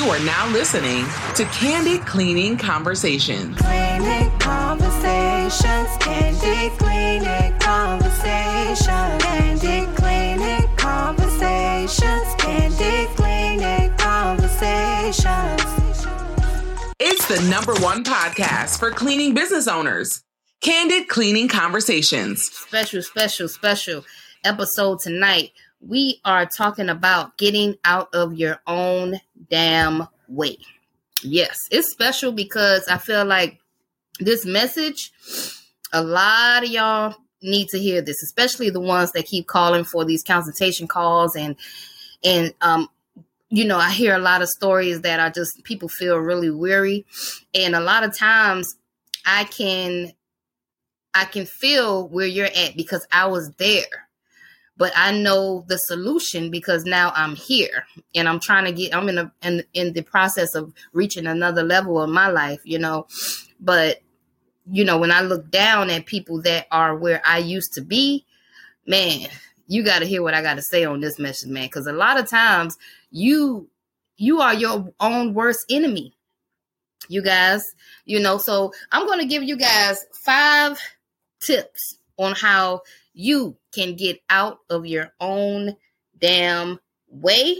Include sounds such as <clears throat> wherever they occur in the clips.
You are now listening to Candid Cleaning Conversations. Cleaning conversations, candid cleaning conversations, candid cleaning conversations, candid cleaning conversations. It's the number one podcast for cleaning business owners. Candid Cleaning Conversations. special, special, special episode tonight. We are talking about getting out of your own damn way. Yes, it's special because I feel like this message, a lot of y'all need to hear this, especially the ones that keep calling for these consultation calls and and um you know, I hear a lot of stories that are just people feel really weary and a lot of times I can I can feel where you're at because I was there. But I know the solution because now I'm here and I'm trying to get I'm in a in, in the process of reaching another level of my life, you know. But you know, when I look down at people that are where I used to be, man, you got to hear what I got to say on this message, man, cuz a lot of times you you are your own worst enemy. You guys, you know, so I'm going to give you guys 5 tips on how you can get out of your own damn way.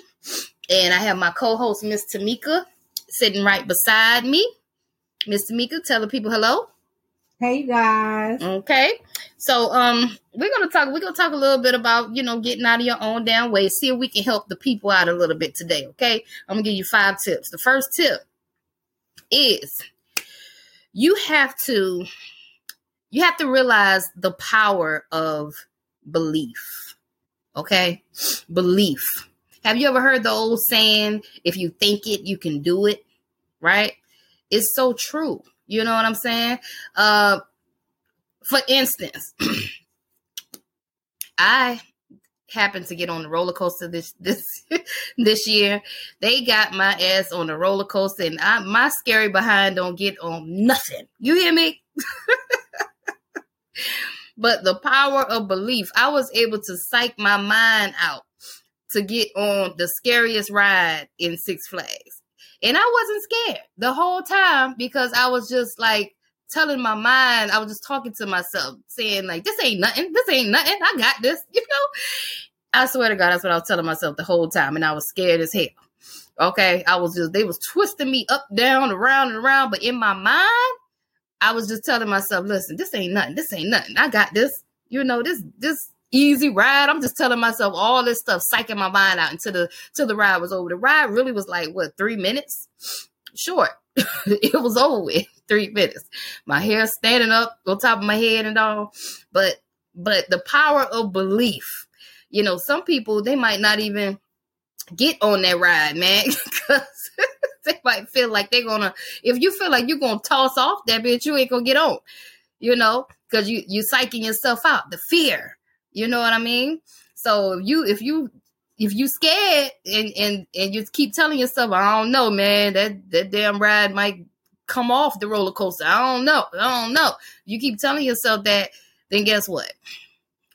And I have my co-host, Miss Tamika, sitting right beside me. Miss Tamika, tell the people hello. Hey guys. Okay. So um we're gonna talk we're gonna talk a little bit about, you know, getting out of your own damn way. See if we can help the people out a little bit today. Okay. I'm gonna give you five tips. The first tip is you have to you have to realize the power of belief. Okay? Belief. Have you ever heard the old saying, if you think it, you can do it? Right? It's so true. You know what I'm saying? Uh for instance, <clears throat> I happened to get on the roller coaster this this <laughs> this year. They got my ass on the roller coaster, and I my scary behind don't get on nothing. You hear me? <laughs> but the power of belief, I was able to psych my mind out to get on the scariest ride in Six Flags. And I wasn't scared the whole time because I was just like telling my mind, I was just talking to myself, saying, like, this ain't nothing, this ain't nothing, I got this, <laughs> you know? I swear to God, that's what I was telling myself the whole time, and I was scared as hell. Okay, I was just, they was twisting me up, down, around, and around, but in my mind, I was just telling myself, listen, this ain't nothing. This ain't nothing. I got this. You know, this this easy ride. I'm just telling myself all this stuff, psyching my mind out until the till the ride was over. The ride really was like what three minutes short. <laughs> it was over with <laughs> three minutes. My hair standing up on top of my head and all. But but the power of belief. You know, some people they might not even get on that ride, man, <laughs> because <laughs> might feel like they're gonna if you feel like you're gonna toss off that bitch you ain't gonna get on you know because you you psyching yourself out the fear you know what i mean? So if you if you if you scared and and and you keep telling yourself i don't know man that that damn ride might come off the roller coaster i don't know i don't know you keep telling yourself that then guess what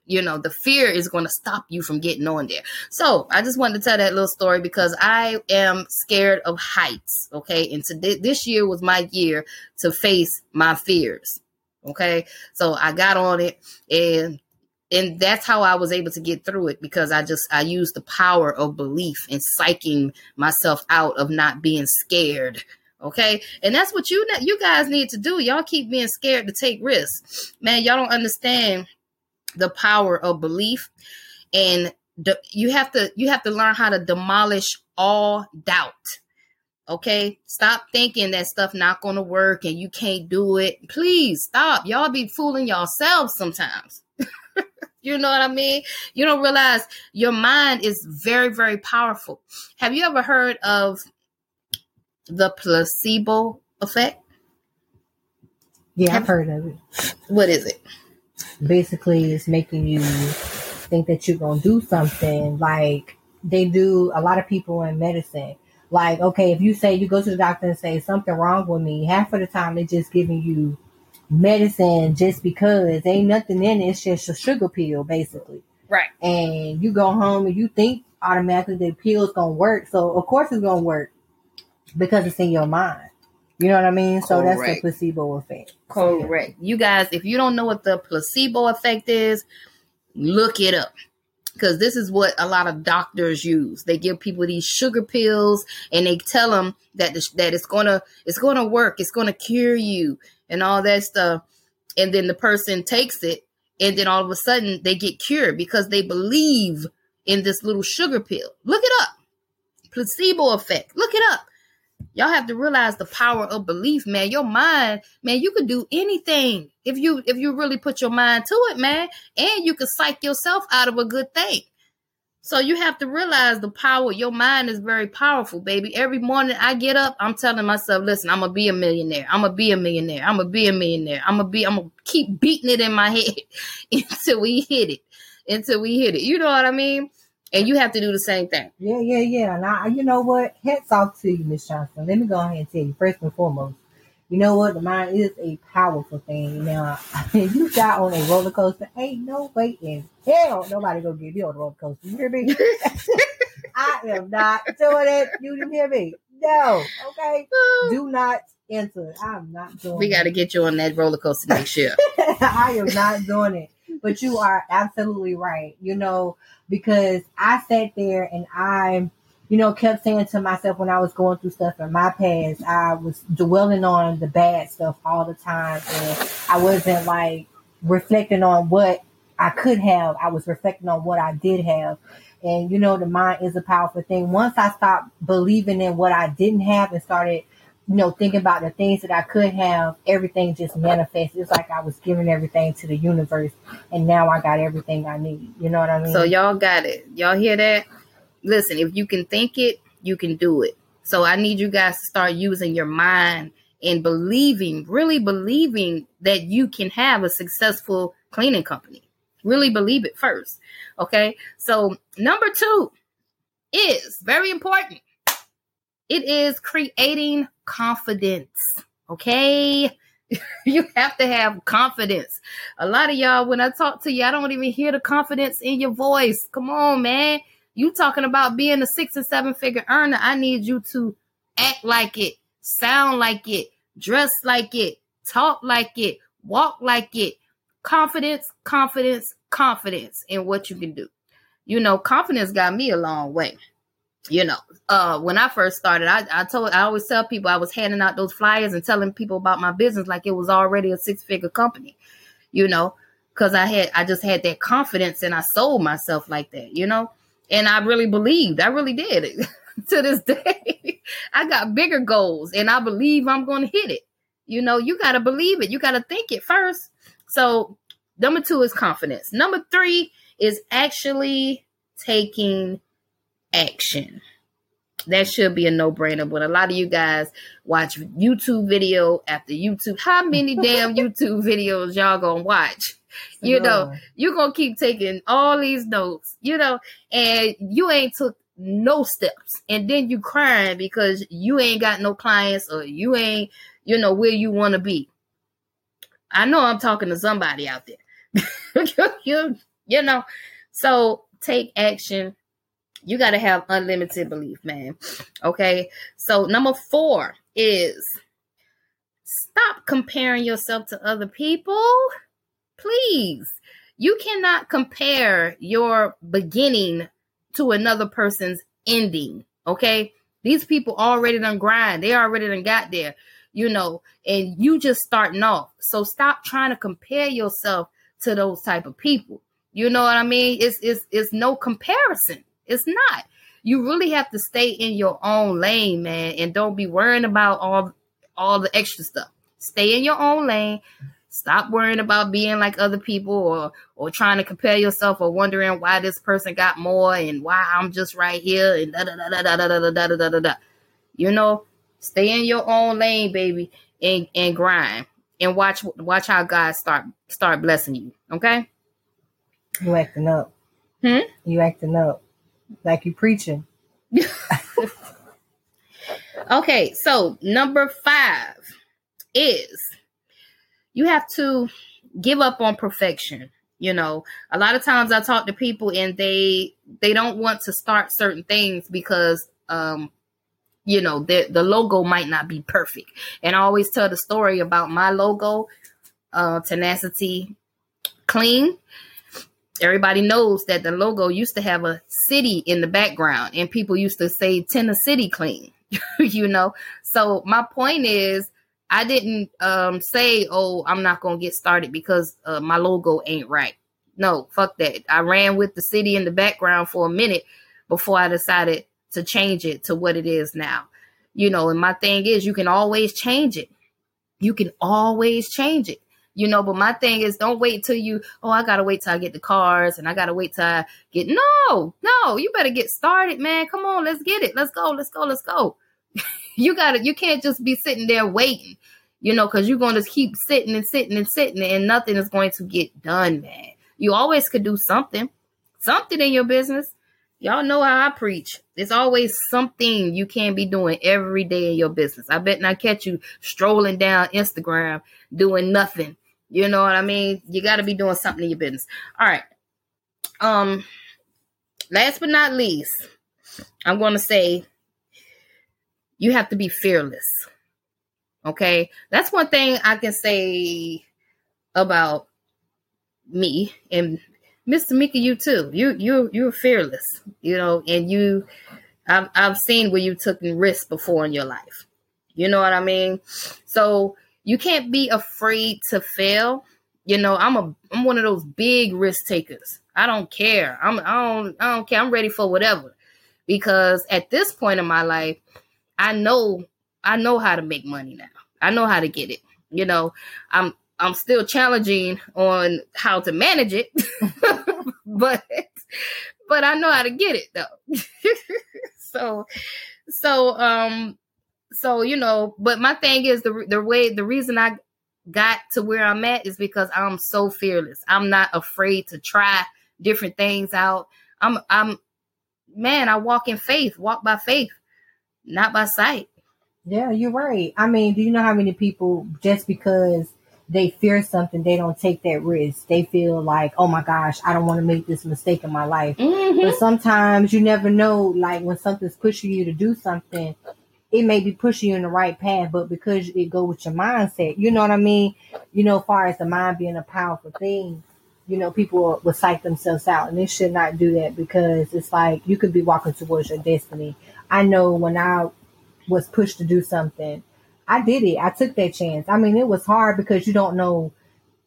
you know the fear is going to stop you from getting on there. So i just wanted to tell that little story because i am scared of heights okay? And today this year was my year to face my fears okay? So i got on it and and that's how i was able to get through it because i just i used the power of belief and psyching myself out of not being scared okay? And that's what you you guys need to do. Y'all keep being scared to take risks. Man y'all don't understand the power of belief. And de- you have to you have to learn how to demolish all doubt. Okay? Stop thinking that stuff not going to work and you can't do it. Please stop. Y'all be fooling yourselves sometimes. <laughs> You know what i mean? You don't realize your mind is very very powerful. Have you ever heard of the placebo effect? Yeah, I've heard of it. what is it Basically, it's making you think that you're gonna do something. Like they do a lot of people in medicine. Like, okay, if you say you go to the doctor and say something wrong with me, half of the time they're just giving you medicine just because ain't nothing in it. It's just a sugar pill, basically. right And you go home and you think automatically the pill's gonna work. So of course it's gonna work. because it's in your mind. You know what I mean? So that's the placebo effect. Correct. You guys, if you don't know what the placebo effect is, look it up. Because this is what a lot of doctors use. They give people these sugar pills and they tell them that the, that it's gonna it's gonna work, it's gonna cure you, and all that stuff. And then the person takes it, and then all of a sudden they get cured because they believe in this little sugar pill. Look it up. Placebo effect. Look it up y'all have to realize the power of belief man. Your mind man you could do anything if you if you really put your mind to it man. And you could psych yourself out of a good thing. So you have to realize the power your mind is very powerful baby. Every morning i get up i'm telling myself listen i'm gonna be a millionaire. I'm gonna be a millionaire. I'm gonna be a millionaire. I'm gonna be i'm gonna keep beating it in my <laughs> head until we hit it. Until we hit it. You know what i mean and you have to do the same thing Yeah, yeah, yeah. And I, you know what? Hats off to you, Miss Johnson. Let me go ahead and tell you, first and foremost, you know what? The mind is a powerful thing. Now, if <laughs> you got on a roller coaster, ain't no way in hell nobody gonna get you on a roller coaster. You hear me? <laughs> I am not doing it. You didn't hear me? No. Okay. <sighs> Do not enter. I'm not doing we got to get you on that roller coaster next year <laughs> I am not doing it. But you are absolutely right. You know, because I sat there and I, you know, kept saying to myself when I was going through stuff in my past, I was dwelling on the bad stuff all the time. And I wasn't like reflecting on what I could have. I was reflecting on what I did have. And, you know, the mind is a powerful thing. Once I stopped believing in what I didn't have and started you know, thinking about the things that I could have, everything just manifested. It's like I was giving everything to the universe, and now I got everything I need. You know what I mean? So y'all got it. Y'all hear that? Listen, if you can think it, you can do it. So I need you guys to start using your mind and believing, really believing that you can have a successful cleaning company. Really believe it first. Okay. So number two is very important. It is creating confidence. Okay. <laughs> you have to have confidence. A lot of y'all, when I talk to you, I don't even hear the confidence in your voice. Come on, man. You talking about being a six and seven figure earner. I need you to act like it, sound like it, dress like it, talk like it, walk like it. Confidence, confidence, confidence in what you can do. You know, confidence got me a long way. You know, uh, when I first started, I, I told, I always tell people I was handing out those flyers and telling people about my business like it was already a six figure company, you know, because I had, I just had that confidence and I sold myself like that, you know, and I really believed, I really did. <laughs> to this <laughs> day, I got bigger goals and I believe I'm going to hit it. You know, you got to believe it. You got to think it first. So, number two is confidence. Number three is actually taking action. That should be a no brainer. But a lot of you guys watch YouTube video after YouTube. How many <laughs> damn YouTube videos y'all gonna watch? You know, you're gonna keep taking all these notes, you know, and you ain't took no steps. And then you crying because you ain't got no clients or you ain't, you know, where you wanna be. I know I'm talking to somebody out there. <laughs> you, you know, so take action you got to have unlimited belief, man. Okay. So, number four is stop comparing yourself to other people. Please. You cannot compare your beginning to another person's ending. Okay. These people already done grind. They already done got there, you know, and you just starting off. So stop trying to compare yourself to those type of people. You know what I mean? It's it's it's no comparison. It's not. You really have to stay in your own lane, man, and don't be worrying about all all the extra stuff. Stay in your own lane. Stop worrying about being like other people or or trying to compare yourself or wondering why this person got more and why I'm just right here and da da da da da da da da da da da. You know, stay in your own lane, baby, and and grind and watch watch how God start start blessing you. Okay. You acting up. Hmm? You acting up. Like you preaching. <laughs> Okay, so number five is you have to give up on perfection. You know, a lot of times I talk to people and they they don't want to start certain things because um you know, the the logo might not be perfect. And I always tell the story about my logo, uh, tenacity, clean. Everybody knows that the logo used to have a city in the background, and people used to say Tennessee City clean. <laughs> you know, so my point is, I didn't um, say, "Oh, I'm not gonna get started because uh, my logo ain't right." No, fuck that. I ran with the city in the background for a minute before I decided to change it to what it is now. You know, and my thing is, you can always change it. You can always change it. You know, but my thing is, don't wait till you. Oh, I gotta wait till I get the cars, and I gotta wait till I get. No, no, you better get started, man. Come on, let's get it. Let's go. Let's go. Let's go. <laughs> you gotta. You can't just be sitting there waiting. You know, because you're just keep sitting and sitting and sitting, and nothing is going to get done, man. You always could do something, something in your business. Y'all know how I preach. There's always something you can be doing every day in your business. I bet not catch you strolling down Instagram doing nothing. You know what I mean? You got to be doing something in your business. All right. Um last but not least, I'm going to say you have to be fearless. Okay? That's one thing I can say about me and Miss Tamika, you too. You you you're fearless, you know, and you I've I've seen where you took risks before in your life. You know what I mean? So you can't be afraid to fail. You know, I'm a I'm one of those big risk takers. I don't care. I'm I don't I don't care. I'm ready for whatever. Because at this point in my life, I know I know how to make money now. I know how to get it. You know, I'm I'm still challenging on how to manage it, <laughs> but but I know how to get it though. <laughs> so so um so you know, but my thing is the the way the reason I got to where I'm at is because I'm so fearless. I'm not afraid to try different things out. I'm I'm man, I walk in faith, walk by faith, not by sight. Yeah, you're right. I mean, do you know how many people just because they fear something, they don't take that risk. They feel like, oh my gosh, I don't want to make this mistake in my life. Mm-hmm. But sometimes you never know, like when something's pushing you to do something, it may be pushing you in the right path, but because it go with your mindset, you know what I mean? You know, far as the mind being a powerful thing, you know, people will psych themselves out and they should not do that because it's like you could be walking towards your destiny. I know when I was pushed to do something, I did it. I took that chance. I mean, it was hard because you don't know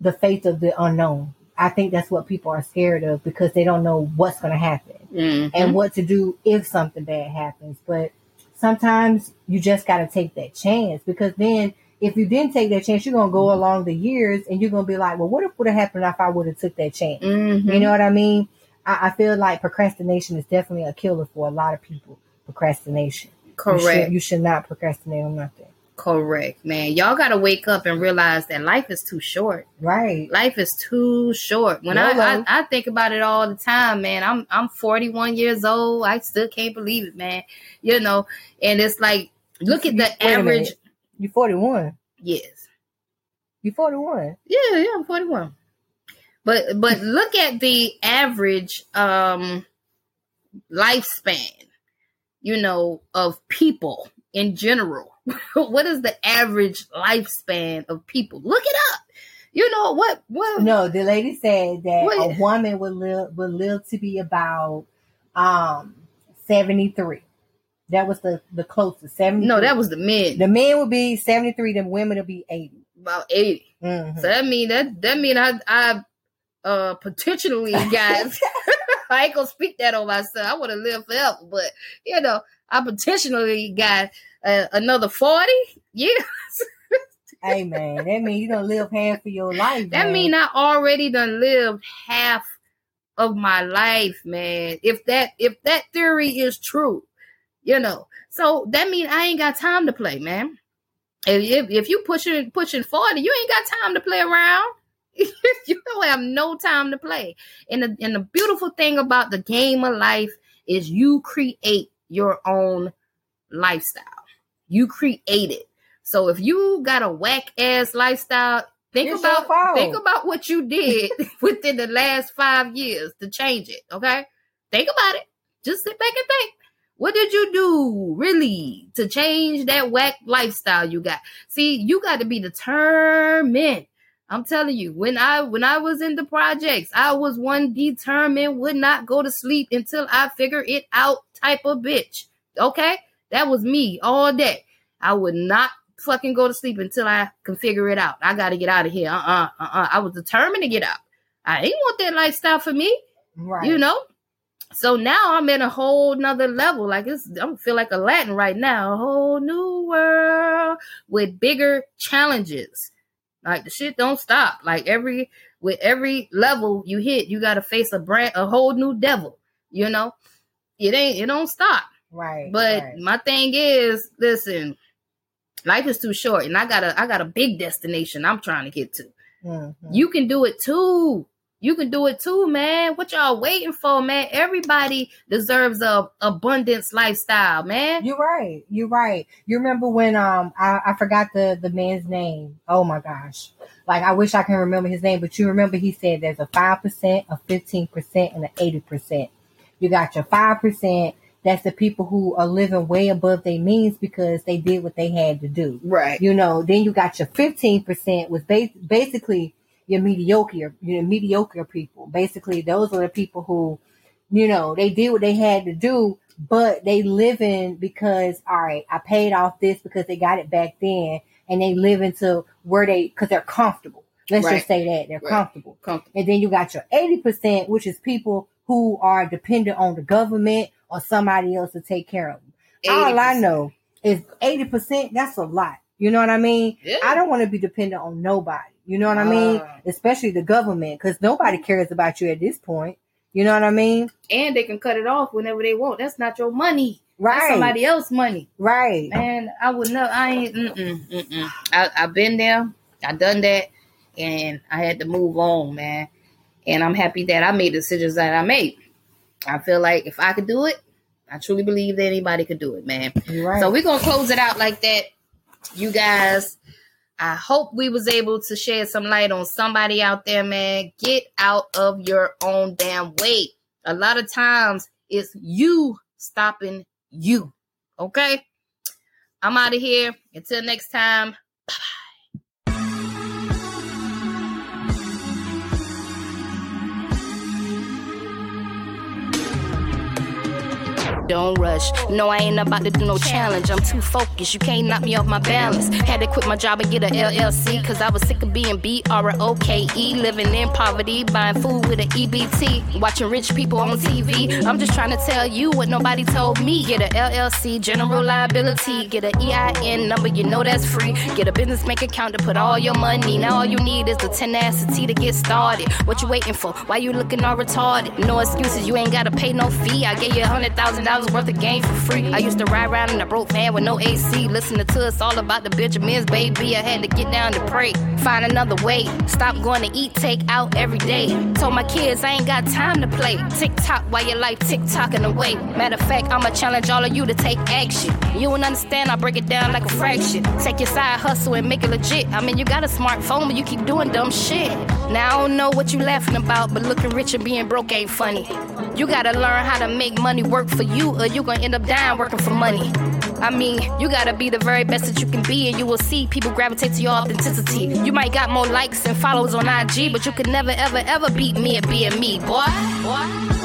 the fate of the unknown. I think that's what people are scared of because they don't know what's going to happen Mhm. and what to do if something bad happens. But sometimes you just got to take that chance because then if you didn't take that chance, you're going to go along the years and you're going to be like, well, what if would have happened if I would have took that chance? Mhm. You know what I mean? I, I feel like procrastination is definitely a killer for a lot of people. Procrastination. You Correct. should, you should not procrastinate on nothing. Correct, man. Y'all got to wake up and realize that life is too short. Right. Life is too short. When I, I I think about it all the time, man. I'm I'm 41 years old. I still can't believe it, man. You know, and it's like look at the Wait average. You're 41. Yes. You're 41. Yeah, yeah, I'm 41. But but <laughs> look at the average um lifespan, you know, of people in general. <laughs> what is the average lifespan of people? Look it up. You know what what No, the lady said that What? a woman would live would live to be about um 73. That was the the closest 70. No, that was the men. the men would be 73, the women would be 80. about 80. Mhm. So that mean that that mean I I uh potentially <laughs> got <laughs> I ain't gonna speak that on myself. I want to live forever, but you know, I potentially got uh, another 40 years. hey man, that means you don't live half of your life. That man. mean I already done lived half of my life, man. If that if that theory is true, you know. So that mean I ain't got time to play, man. If if, if you pushing pushing 40, you ain't got time to play around. <laughs> you don't have no time to play. And the and the beautiful thing about the game of life is you create your own lifestyle. You create it. So if you got a whack ass lifestyle, think It's about think about what you did <laughs> <laughs> within the last five years to change it. Okay, think about it. Just sit back and think. What did you do really to change that whack lifestyle you got? See, you got to be determined. I'm telling you, when I when I was in the projects, I was one determined, would not go to sleep until I figure it out type of bitch. Okay? That was me all day. I would not fucking go to sleep until I can figure it out. I got to get out of here. Uh-uh, uh-uh. I was determined to get out. I ain't want that lifestyle for me. Right. You know? So now I'm in a whole nother level. Like it's I feel like Aladdin right now. A whole new world with bigger challenges. Like the shit don't stop. Like every with every level you hit, you gotta face a brand a whole new devil. You know? It ain't it don't stop. Right. But right. my thing is, listen, life is too short, and I got a I got a big destination I'm trying to get to. Mhm. You can do it too. You can do it too, man. What y'all waiting for, man? Everybody deserves a abundance lifestyle, man. You're right. You're right. You remember when um I, I forgot the the man's name. Oh my gosh. Like I wish I can remember his name, but you remember he said there's a five percent, a fifteen percent, and an eighty percent. You got your five percent. That's the people who are living way above their means because they did what they had to do. Right. You know, then you got your fifteen percent was ba- basically your mediocre, your mediocre people. Basically, those are the people who, you know, they did what they had to do, but they living because all right, I paid off this because they got it back then, and they live into where they because they're comfortable. Let's Right. just say that they're Right. comfortable. Comfortable. And then you got your 80%, which is people who are dependent on the government or somebody else to take care of them. All I know is 80%, that's a lot. You know what I mean? Yeah. I don't want to be dependent on nobody. You know what I mean? Ah. Especially the government, because nobody cares about you at this point. You know what I mean? And they can cut it off whenever they want. That's not your money. Right. That's somebody else's money. Right. And I would know. I ain't. Mm-mm, mm-mm. I, I've been there. I done that, and I had to move on, man. And I'm happy that I made the decisions that I made. I feel like if I could do it, I truly believe that anybody could do it, man. Right. So we're gonna close it out like that, you guys. I hope we was able to shed some light on somebody out there, man. Get out of your own damn way. A lot of times it's you stopping you. Okay? I'm out of here. Until next time. Don't rush. No, I ain't about to do no challenge. I'm too focused. You can't knock me off my balance. Had to quit my job and get a LLC because I was sick of being B R O K E. Living in poverty, buying food with an EBT. Watching rich people on TV. I'm just trying to tell you what nobody told me. Get a LLC, general liability. Get an EIN number, you know that's free. Get a business bank account to put all your money. Now all you need is the tenacity to get started. What you waiting for? Why you looking all retarded? No excuses, you ain't gotta pay no fee. I gave you a hundred thousand dollars worth of game for free. I used to ride around in a broke van with no AC, listening to us all about the Benjamins, baby. I had to get down to pray, find another way. Stop going to eat, take out every day. Told my kids I ain't got time to play. Tick tock while your life tick tocking away. Matter of fact, I'ma challenge all of you to take action. You don't understand, I break it down like a fraction. Take your side hustle and make it legit. I mean, you got a smartphone, but you keep doing dumb shit. Now I don't know what you laughing about, but looking rich and being broke ain't funny. You gotta learn how to make money work for you, or you gonna end up dying working for money. I mean, you gotta be the very best that you can be, and you will see people gravitate to your authenticity. You might got more likes and followers on IG, but you could never, ever, ever beat me at being me, boy. Boy.